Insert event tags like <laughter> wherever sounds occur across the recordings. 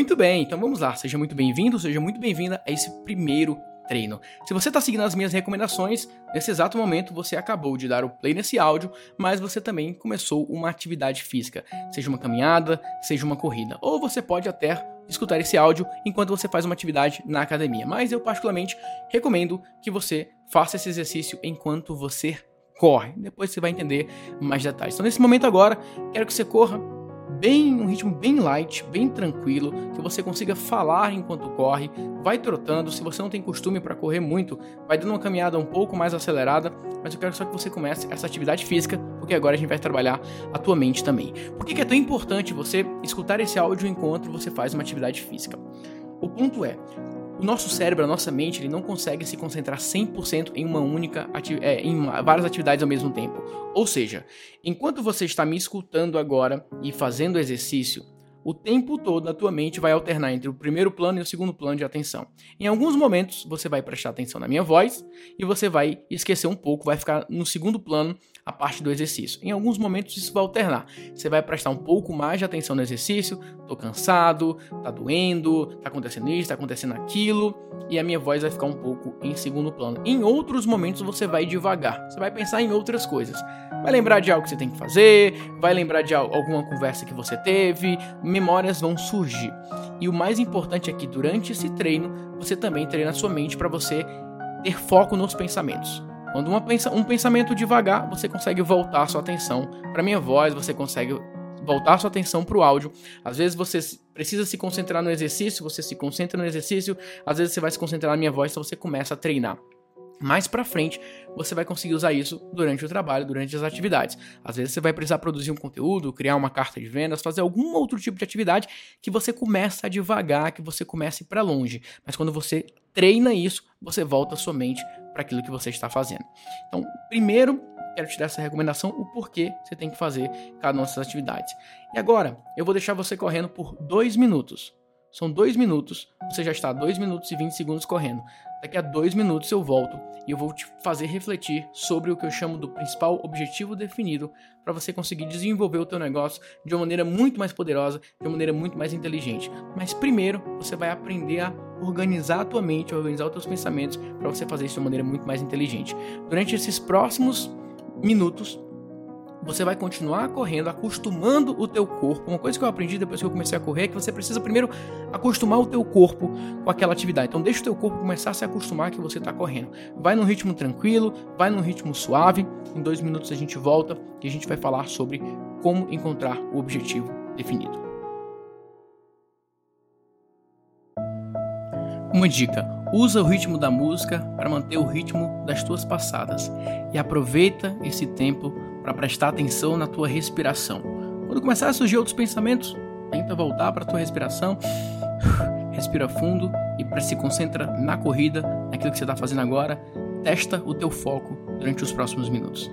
Muito bem, então vamos lá. Seja muito bem-vindo, seja muito bem-vinda a esse primeiro treino. Se você está seguindo as minhas recomendações, nesse exato momento você acabou de dar o play nesse áudio, mas você também começou uma atividade física, seja uma caminhada, seja uma corrida, ou você pode até escutar esse áudio enquanto você faz uma atividade na academia. Mas eu particularmente recomendo que você faça esse exercício enquanto você corre. Depois você vai entender mais detalhes. Então nesse momento agora, quero que você corra bem um ritmo bem light, bem tranquilo, que você consiga falar enquanto corre, vai trotando. Se você não tem costume para correr muito, vai dando uma caminhada um pouco mais acelerada, mas eu quero só que você comece essa atividade física, porque agora a gente vai trabalhar a tua mente também. Por que é tão importante você escutar esse áudio enquanto você faz uma atividade física? O ponto é, o nosso cérebro, a nossa mente, ele não consegue se concentrar 100% em uma única é, em várias atividades ao mesmo tempo. Ou seja, enquanto você está me escutando agora e fazendo exercício, o tempo todo a tua mente vai alternar entre o primeiro plano e o segundo plano de atenção. Em alguns momentos você vai prestar atenção na minha voz e você vai esquecer um pouco, vai ficar no segundo plano a parte do exercício. Em alguns momentos isso vai alternar. Você vai prestar um pouco mais de atenção no exercício, tô cansado, tá doendo, tá acontecendo isso, tá acontecendo aquilo, e a minha voz vai ficar um pouco em segundo plano. Em outros momentos você vai devagar. Você vai pensar em outras coisas. Vai lembrar de algo que você tem que fazer, vai lembrar de alguma conversa que você teve, memórias vão surgir. E o mais importante é que durante esse treino, você também treina a sua mente para você ter foco nos pensamentos. Quando pensa, um pensamento devagar, você consegue voltar sua atenção para minha voz, você consegue voltar sua atenção para o áudio. Às vezes você precisa se concentrar no exercício, você se concentra no exercício, às vezes você vai se concentrar na minha voz, então você começa a treinar mais para frente você vai conseguir usar isso durante o trabalho, durante as atividades. Às vezes você vai precisar produzir um conteúdo, criar uma carta de vendas, fazer algum outro tipo de atividade que você começa devagar, que você comece para longe. Mas quando você treina isso, você volta sua mente para aquilo que você está fazendo. Então, primeiro, quero te dar essa recomendação, o porquê você tem que fazer cada uma dessas atividades. E agora, eu vou deixar você correndo por dois minutos. São dois minutos, você já está dois minutos e 20 segundos correndo. Daqui a dois minutos eu volto e eu vou te fazer refletir sobre o que eu chamo do principal objetivo definido para você conseguir desenvolver o teu negócio de uma maneira muito mais poderosa, de uma maneira muito mais inteligente. Mas primeiro você vai aprender a organizar a tua mente, organizar os teus pensamentos para você fazer isso de uma maneira muito mais inteligente. Durante esses próximos minutos, você vai continuar correndo, acostumando o teu corpo. Uma coisa que eu aprendi depois que eu comecei a correr é que você precisa primeiro acostumar o teu corpo com aquela atividade. Então deixa o teu corpo começar a se acostumar que você está correndo. Vai num ritmo tranquilo, vai num ritmo suave. Em dois minutos a gente volta e a gente vai falar sobre como encontrar o objetivo definido. Uma dica: usa o ritmo da música para manter o ritmo das tuas passadas e aproveita esse tempo para prestar atenção na tua respiração. Quando começar a surgir outros pensamentos, tenta voltar para a tua respiração. <sighs> Respira fundo e se concentra na corrida, naquilo que você está fazendo agora. Testa o teu foco durante os próximos minutos.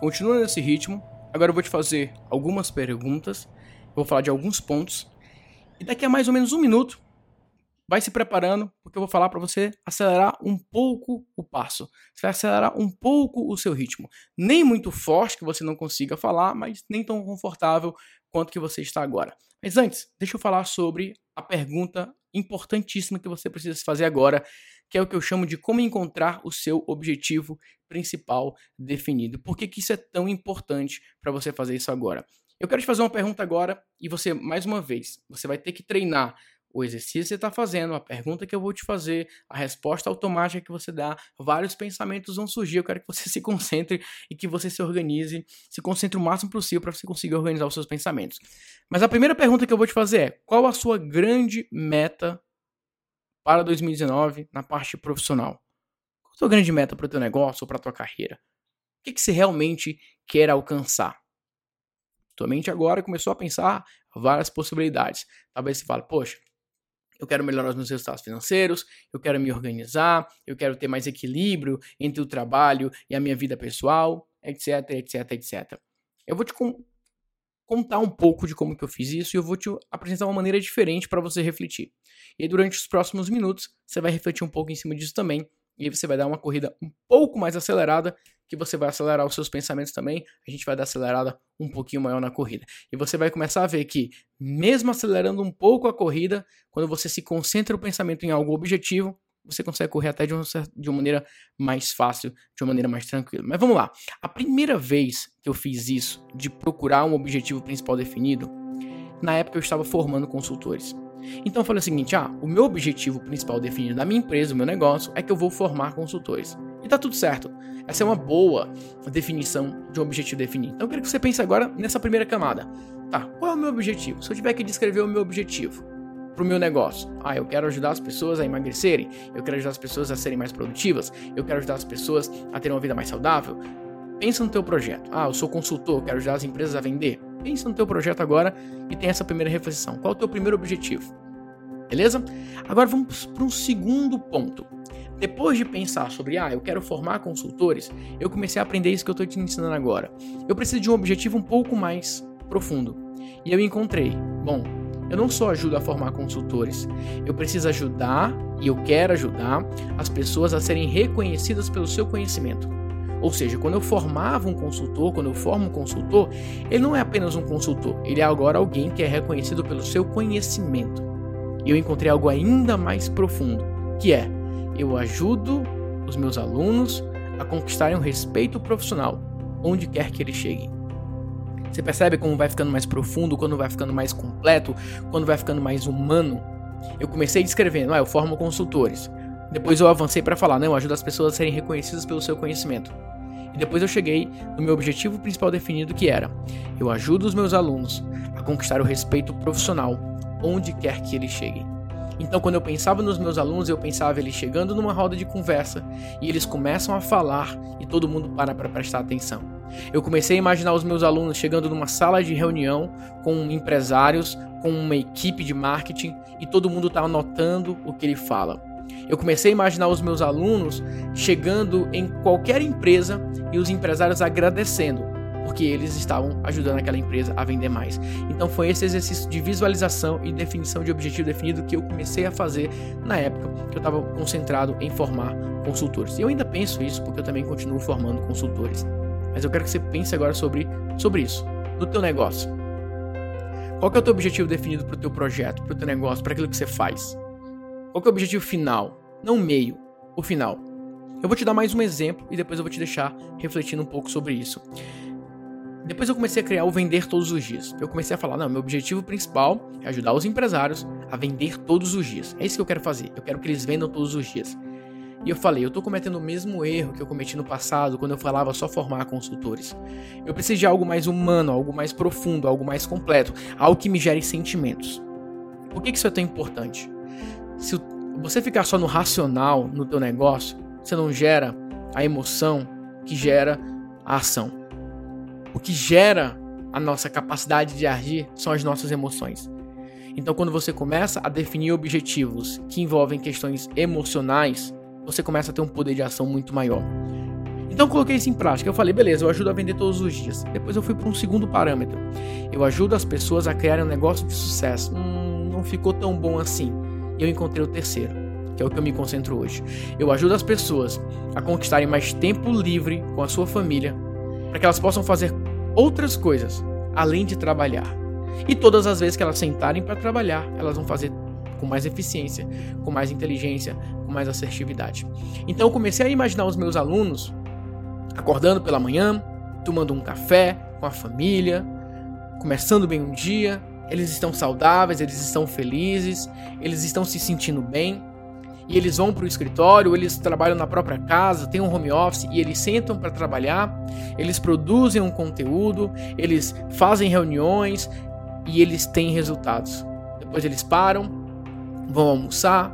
Continua nesse ritmo. Agora eu vou te fazer algumas perguntas, vou falar de alguns pontos. E daqui a mais ou menos um minuto, vai se preparando, porque eu vou falar para você acelerar um pouco o passo. Você vai acelerar um pouco o seu ritmo. Nem muito forte que você não consiga falar, mas nem tão confortável quanto que você está agora. Mas antes, deixa eu falar sobre a pergunta importantíssima que você precisa fazer agora, que é o que eu chamo de como encontrar o seu objetivo principal definido. Por que, que isso é tão importante para você fazer isso agora? Eu quero te fazer uma pergunta agora e você, mais uma vez, você vai ter que treinar o exercício que você está fazendo, a pergunta que eu vou te fazer, a resposta automática que você dá, vários pensamentos vão surgir. Eu quero que você <laughs> se concentre e que você se organize, se concentre o máximo possível para você conseguir organizar os seus pensamentos. Mas a primeira pergunta que eu vou te fazer é: qual a sua grande meta para 2019 na parte profissional? Qual a sua grande meta para o teu negócio ou para a tua carreira? O que, que você realmente quer alcançar? Tua mente agora começou a pensar várias possibilidades. Talvez você fale, poxa, eu quero melhorar os meus resultados financeiros, eu quero me organizar, eu quero ter mais equilíbrio entre o trabalho e a minha vida pessoal, etc, etc, etc. Eu vou te contar um pouco de como que eu fiz isso e eu vou te apresentar uma maneira diferente para você refletir. E aí, durante os próximos minutos, você vai refletir um pouco em cima disso também, e aí você vai dar uma corrida um pouco mais acelerada que você vai acelerar os seus pensamentos também, a gente vai dar acelerada um pouquinho maior na corrida. E você vai começar a ver que, mesmo acelerando um pouco a corrida, quando você se concentra o pensamento em algo objetivo, você consegue correr até de uma, de uma maneira mais fácil, de uma maneira mais tranquila. Mas vamos lá. A primeira vez que eu fiz isso, de procurar um objetivo principal definido, na época eu estava formando consultores. Então eu falei o seguinte: ah, o meu objetivo principal definido da minha empresa, o meu negócio, é que eu vou formar consultores. E tá tudo certo. Essa é uma boa definição de um objetivo definido. Então eu quero que você pense agora nessa primeira camada. Tá, qual é o meu objetivo? Se eu tiver que descrever o meu objetivo para o meu negócio. Ah, eu quero ajudar as pessoas a emagrecerem, eu quero ajudar as pessoas a serem mais produtivas, eu quero ajudar as pessoas a terem uma vida mais saudável. Pensa no teu projeto. Ah, eu sou consultor, quero ajudar as empresas a vender. Pensa no teu projeto agora e tem essa primeira reflexão. Qual é o teu primeiro objetivo? Beleza? Agora vamos para um segundo ponto. Depois de pensar sobre, ah, eu quero formar consultores, eu comecei a aprender isso que eu estou te ensinando agora. Eu preciso de um objetivo um pouco mais profundo. E eu encontrei, bom, eu não só ajudo a formar consultores, eu preciso ajudar e eu quero ajudar as pessoas a serem reconhecidas pelo seu conhecimento. Ou seja, quando eu formava um consultor, quando eu formo um consultor, ele não é apenas um consultor, ele é agora alguém que é reconhecido pelo seu conhecimento. E eu encontrei algo ainda mais profundo, que é eu ajudo os meus alunos a conquistarem um respeito profissional, onde quer que eles cheguem. Você percebe como vai ficando mais profundo, quando vai ficando mais completo, quando vai ficando mais humano? Eu comecei descrevendo, ah, eu formo consultores. Depois eu avancei para falar, não, eu ajudo as pessoas a serem reconhecidas pelo seu conhecimento. E depois eu cheguei no meu objetivo principal definido que era: eu ajudo os meus alunos a conquistar o respeito profissional onde quer que eles cheguem. Então, quando eu pensava nos meus alunos, eu pensava eles chegando numa roda de conversa e eles começam a falar e todo mundo para para prestar atenção. Eu comecei a imaginar os meus alunos chegando numa sala de reunião com empresários, com uma equipe de marketing e todo mundo está anotando o que ele fala. Eu comecei a imaginar os meus alunos chegando em qualquer empresa e os empresários agradecendo porque eles estavam ajudando aquela empresa a vender mais. Então foi esse exercício de visualização e definição de objetivo definido que eu comecei a fazer na época que eu estava concentrado em formar consultores. E eu ainda penso isso porque eu também continuo formando consultores. Mas eu quero que você pense agora sobre, sobre isso, no teu negócio. Qual é o teu objetivo definido para o teu projeto, para o teu negócio, para aquilo que você faz? Qual é o objetivo final? Não meio, o final. Eu vou te dar mais um exemplo e depois eu vou te deixar refletindo um pouco sobre isso. Depois eu comecei a criar o vender todos os dias. Eu comecei a falar, não, meu objetivo principal é ajudar os empresários a vender todos os dias. É isso que eu quero fazer. Eu quero que eles vendam todos os dias. E eu falei, eu tô cometendo o mesmo erro que eu cometi no passado, quando eu falava só formar consultores. Eu preciso de algo mais humano, algo mais profundo, algo mais completo, algo que me gere sentimentos. Por que isso é tão importante? Se você ficar só no racional no teu negócio, você não gera a emoção que gera a ação. O que gera a nossa capacidade de agir são as nossas emoções. Então, quando você começa a definir objetivos que envolvem questões emocionais, você começa a ter um poder de ação muito maior. Então coloquei isso em prática. Eu falei, beleza, eu ajudo a vender todos os dias. Depois eu fui para um segundo parâmetro. Eu ajudo as pessoas a criarem um negócio de sucesso. Hum, não ficou tão bom assim. Eu encontrei o terceiro, que é o que eu me concentro hoje. Eu ajudo as pessoas a conquistarem mais tempo livre com a sua família, para que elas possam fazer outras coisas além de trabalhar. E todas as vezes que elas sentarem para trabalhar, elas vão fazer com mais eficiência, com mais inteligência, com mais assertividade. Então eu comecei a imaginar os meus alunos acordando pela manhã, tomando um café com a família, começando bem um dia, eles estão saudáveis, eles estão felizes, eles estão se sentindo bem. E eles vão para o escritório, eles trabalham na própria casa, tem um home office e eles sentam para trabalhar, eles produzem um conteúdo, eles fazem reuniões e eles têm resultados. Depois eles param, vão almoçar,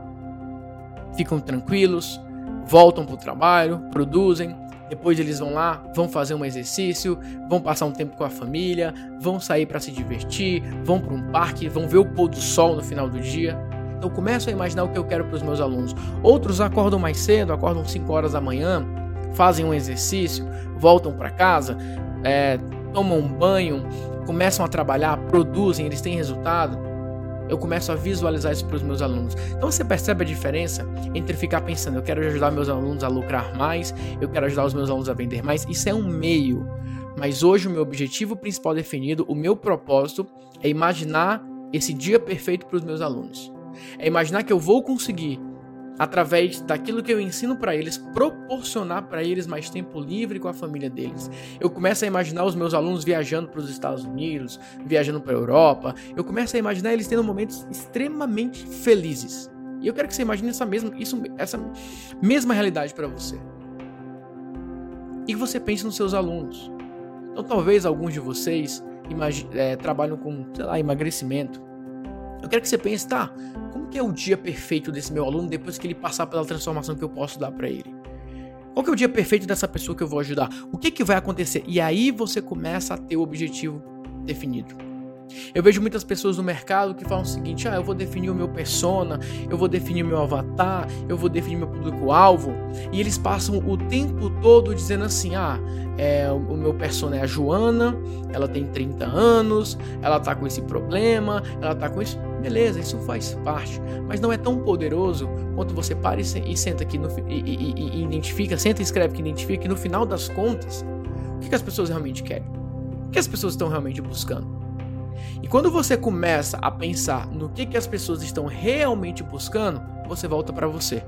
ficam tranquilos, voltam para o trabalho, produzem, depois eles vão lá, vão fazer um exercício, vão passar um tempo com a família, vão sair para se divertir, vão para um parque, vão ver o pôr do sol no final do dia. Então começo a imaginar o que eu quero para os meus alunos. Outros acordam mais cedo, acordam 5 horas da manhã, fazem um exercício, voltam para casa, é, tomam um banho, começam a trabalhar, produzem, eles têm resultado eu começo a visualizar isso para os meus alunos. Então você percebe a diferença entre ficar pensando, eu quero ajudar meus alunos a lucrar mais, eu quero ajudar os meus alunos a vender mais. Isso é um meio. Mas hoje o meu objetivo principal definido, o meu propósito é imaginar esse dia perfeito para os meus alunos. É imaginar que eu vou conseguir através daquilo que eu ensino para eles, proporcionar para eles mais tempo livre com a família deles. Eu começo a imaginar os meus alunos viajando para os Estados Unidos, viajando para a Europa. Eu começo a imaginar eles tendo momentos extremamente felizes. E eu quero que você imagine essa mesma, isso, essa mesma realidade para você. E que você pense nos seus alunos. Então, talvez alguns de vocês é, trabalham com, sei lá, emagrecimento. Eu quero que você pense, tá? Como que é o dia perfeito desse meu aluno depois que ele passar pela transformação que eu posso dar para ele? Qual que é o dia perfeito dessa pessoa que eu vou ajudar? O que que vai acontecer? E aí você começa a ter o objetivo definido. Eu vejo muitas pessoas no mercado que falam o seguinte: ah, eu vou definir o meu persona, eu vou definir o meu avatar, eu vou definir meu público-alvo, e eles passam o tempo todo dizendo assim: ah, é, o meu persona é a Joana, ela tem 30 anos, ela tá com esse problema, ela tá com isso. Beleza, isso faz parte, mas não é tão poderoso quanto você para e, e senta aqui no, e, e, e, identifica, senta e escreve que identifica que no final das contas, o que, que as pessoas realmente querem? O que as pessoas estão realmente buscando? E quando você começa a pensar no que, que as pessoas estão realmente buscando, você volta para você.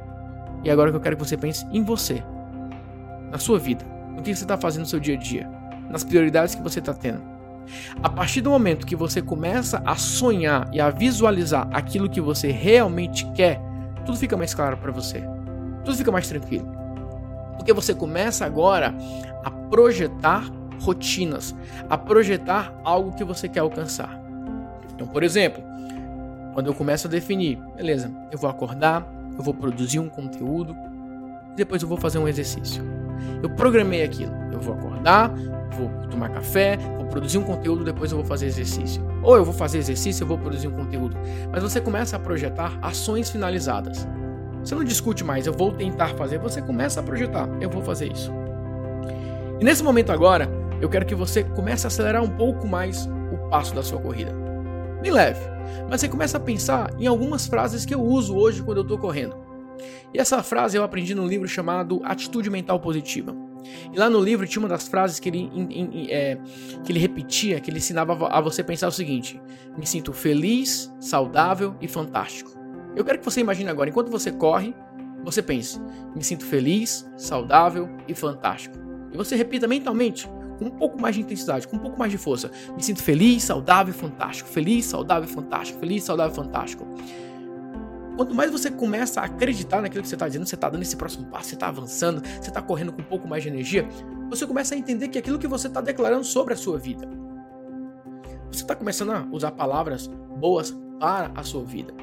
E agora que eu quero que você pense em você, na sua vida, no que você está fazendo no seu dia a dia, nas prioridades que você está tendo. A partir do momento que você começa a sonhar e a visualizar aquilo que você realmente quer, tudo fica mais claro para você. Tudo fica mais tranquilo. Porque você começa agora a projetar rotinas, a projetar algo que você quer alcançar. Então, por exemplo, quando eu começo a definir, beleza, eu vou acordar, eu vou produzir um conteúdo, depois eu vou fazer um exercício. Eu programei aquilo. Eu vou acordar, vou tomar café, vou produzir um conteúdo, depois eu vou fazer exercício. Ou eu vou fazer exercício, eu vou produzir um conteúdo. Mas você começa a projetar ações finalizadas. Você não discute mais, eu vou tentar fazer, você começa a projetar, eu vou fazer isso. E nesse momento agora, eu quero que você comece a acelerar um pouco mais o passo da sua corrida. Me leve, mas você começa a pensar em algumas frases que eu uso hoje quando eu estou correndo. E essa frase eu aprendi num livro chamado Atitude Mental Positiva. E lá no livro tinha uma das frases que ele, in, in, é, que ele repetia, que ele ensinava a você pensar o seguinte: me sinto feliz, saudável e fantástico. Eu quero que você imagine agora, enquanto você corre, você pense: me sinto feliz, saudável e fantástico. E você repita mentalmente: com um pouco mais de intensidade, com um pouco mais de força. Me sinto feliz, saudável fantástico. Feliz, saudável fantástico. Feliz, saudável fantástico. Quanto mais você começa a acreditar naquilo que você está dizendo, você está dando esse próximo passo, você está avançando, você está correndo com um pouco mais de energia, você começa a entender que aquilo que você está declarando sobre a sua vida. Você está começando a usar palavras boas para a sua vida.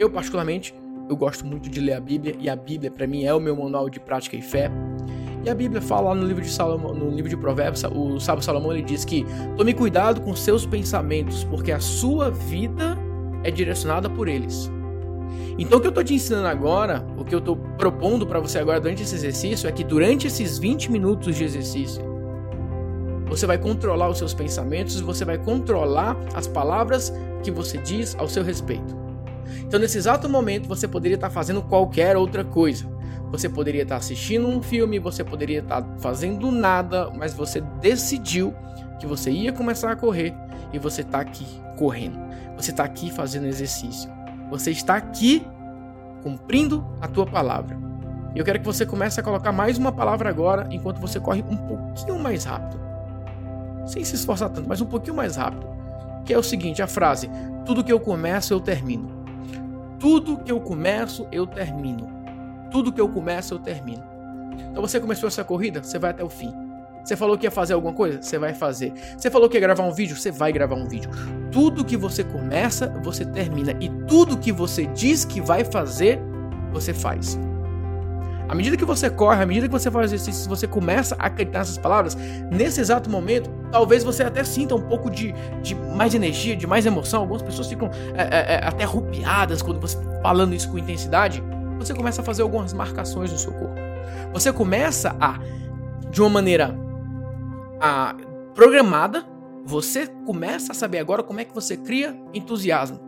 Eu, particularmente, eu gosto muito de ler a Bíblia e a Bíblia, para mim, é o meu manual de prática e fé. E a Bíblia fala no livro de Salomão, no livro de Provérbios, o sábio Salomão ele diz que tome cuidado com seus pensamentos, porque a sua vida é direcionada por eles. Então o que eu estou te ensinando agora, o que eu estou propondo para você agora durante esse exercício é que durante esses 20 minutos de exercício, você vai controlar os seus pensamentos você vai controlar as palavras que você diz ao seu respeito. Então nesse exato momento você poderia estar fazendo qualquer outra coisa. Você poderia estar assistindo um filme, você poderia estar fazendo nada, mas você decidiu que você ia começar a correr e você está aqui correndo. Você está aqui fazendo exercício. Você está aqui cumprindo a tua palavra. Eu quero que você comece a colocar mais uma palavra agora, enquanto você corre um pouquinho mais rápido. Sem se esforçar tanto, mas um pouquinho mais rápido. Que é o seguinte, a frase: tudo que eu começo eu termino. Tudo que eu começo eu termino. Tudo que eu começo eu termino. Então você começou essa corrida, você vai até o fim. Você falou que ia fazer alguma coisa? Você vai fazer. Você falou que ia gravar um vídeo? Você vai gravar um vídeo. Tudo que você começa, você termina. E tudo que você diz que vai fazer, você faz. À medida que você corre, à medida que você faz exercício, você começa a acreditar nessas palavras, nesse exato momento, talvez você até sinta um pouco de, de mais energia, de mais emoção. Algumas pessoas ficam é, é, é até arrupiadas quando você falando isso com intensidade. Você começa a fazer algumas marcações no seu corpo. Você começa a, de uma maneira a, programada, você começa a saber agora como é que você cria entusiasmo.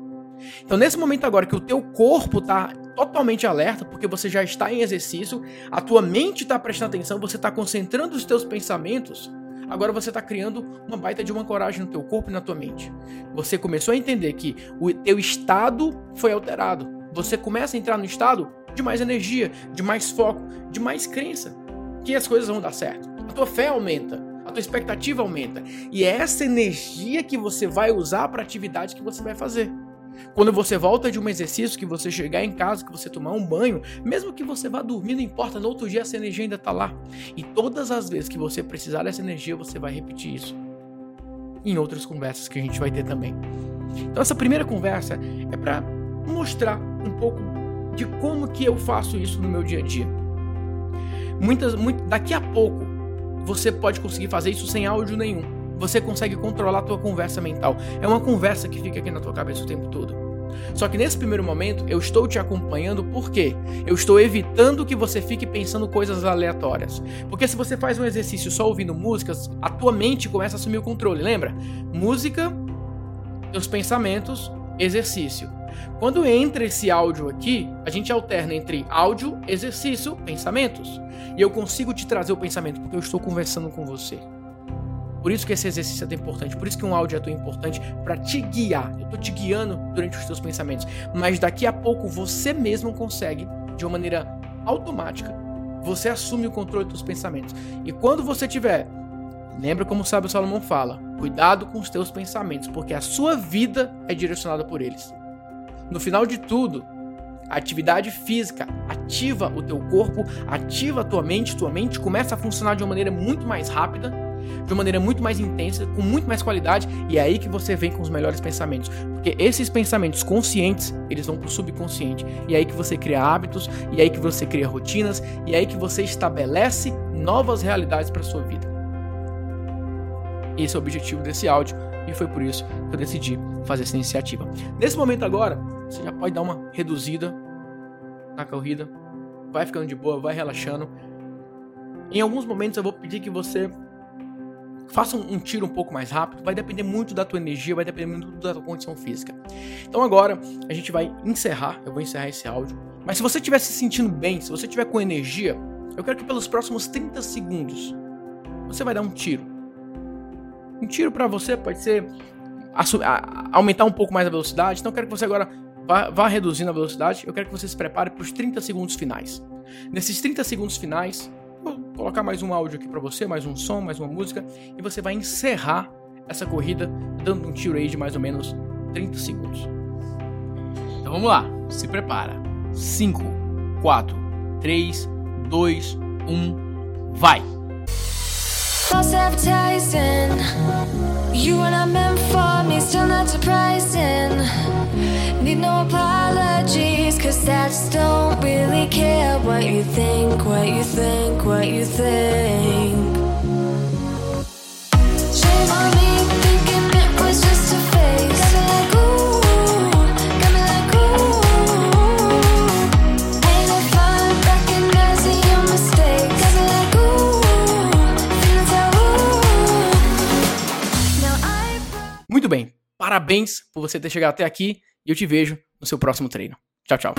Então, nesse momento agora que o teu corpo está totalmente alerta, porque você já está em exercício, a tua mente está prestando atenção, você está concentrando os teus pensamentos, agora você está criando uma baita de uma coragem no teu corpo e na tua mente. Você começou a entender que o teu estado foi alterado. Você começa a entrar no estado de mais energia, de mais foco, de mais crença que as coisas vão dar certo. A tua fé aumenta a tua expectativa aumenta. E é essa energia que você vai usar para a atividade que você vai fazer. Quando você volta de um exercício, que você chegar em casa, que você tomar um banho, mesmo que você vá dormir, não importa, no outro dia essa energia ainda está lá. E todas as vezes que você precisar dessa energia, você vai repetir isso. Em outras conversas que a gente vai ter também. Então essa primeira conversa é para mostrar um pouco de como que eu faço isso no meu dia a dia. Muitas, muito, daqui a pouco você pode conseguir fazer isso sem áudio nenhum. Você consegue controlar a tua conversa mental. É uma conversa que fica aqui na tua cabeça o tempo todo. Só que nesse primeiro momento eu estou te acompanhando porque eu estou evitando que você fique pensando coisas aleatórias. Porque se você faz um exercício só ouvindo músicas, a tua mente começa a assumir o controle, lembra? Música, teus pensamentos, exercício. Quando entra esse áudio aqui, a gente alterna entre áudio, exercício, pensamentos. E eu consigo te trazer o pensamento porque eu estou conversando com você. Por isso que esse exercício é tão importante, por isso que um áudio é tão importante para te guiar. Eu estou te guiando durante os teus pensamentos, mas daqui a pouco você mesmo consegue, de uma maneira automática, você assume o controle dos pensamentos. E quando você tiver, lembra como o sábio Salomão fala, cuidado com os teus pensamentos, porque a sua vida é direcionada por eles. No final de tudo, a atividade física ativa o teu corpo, ativa a tua mente, tua mente começa a funcionar de uma maneira muito mais rápida, de uma maneira muito mais intensa, com muito mais qualidade, e é aí que você vem com os melhores pensamentos. Porque esses pensamentos conscientes, eles vão pro subconsciente. E é aí que você cria hábitos, e é aí que você cria rotinas, e é aí que você estabelece novas realidades para sua vida. Esse é o objetivo desse áudio, e foi por isso que eu decidi fazer essa iniciativa. Nesse momento agora, você já pode dar uma reduzida na corrida, vai ficando de boa, vai relaxando. Em alguns momentos eu vou pedir que você faça um, um, tiro um pouco mais rápido, vai depender muito da tua energia, vai depender muito da tua condição física. Então agora a gente vai encerrar, eu vou encerrar esse áudio. Mas se você estiver se sentindo bem, se você estiver com energia, eu quero que pelos próximos 30 segundos você vai dar um tiro. Um tiro para você pode ser aumentar um pouco mais a velocidade. Então eu quero que você agora vá, vá reduzindo a velocidade. Eu quero que você se prepare para os 30 segundos finais. Nesses 30 segundos finais, vou colocar mais um áudio aqui para você, mais um som, mais uma música, e você vai encerrar essa corrida dando um tiro aí de mais ou menos 30 segundos. Então vamos lá, se prepara. 5, 4, 3, 2, 1, vai! False advertising. You and I meant for me, still not surprising. Need no apologies, cause just don't really care what you think, what you think, what you think. Parabéns por você ter chegado até aqui e eu te vejo no seu próximo treino. Tchau, tchau.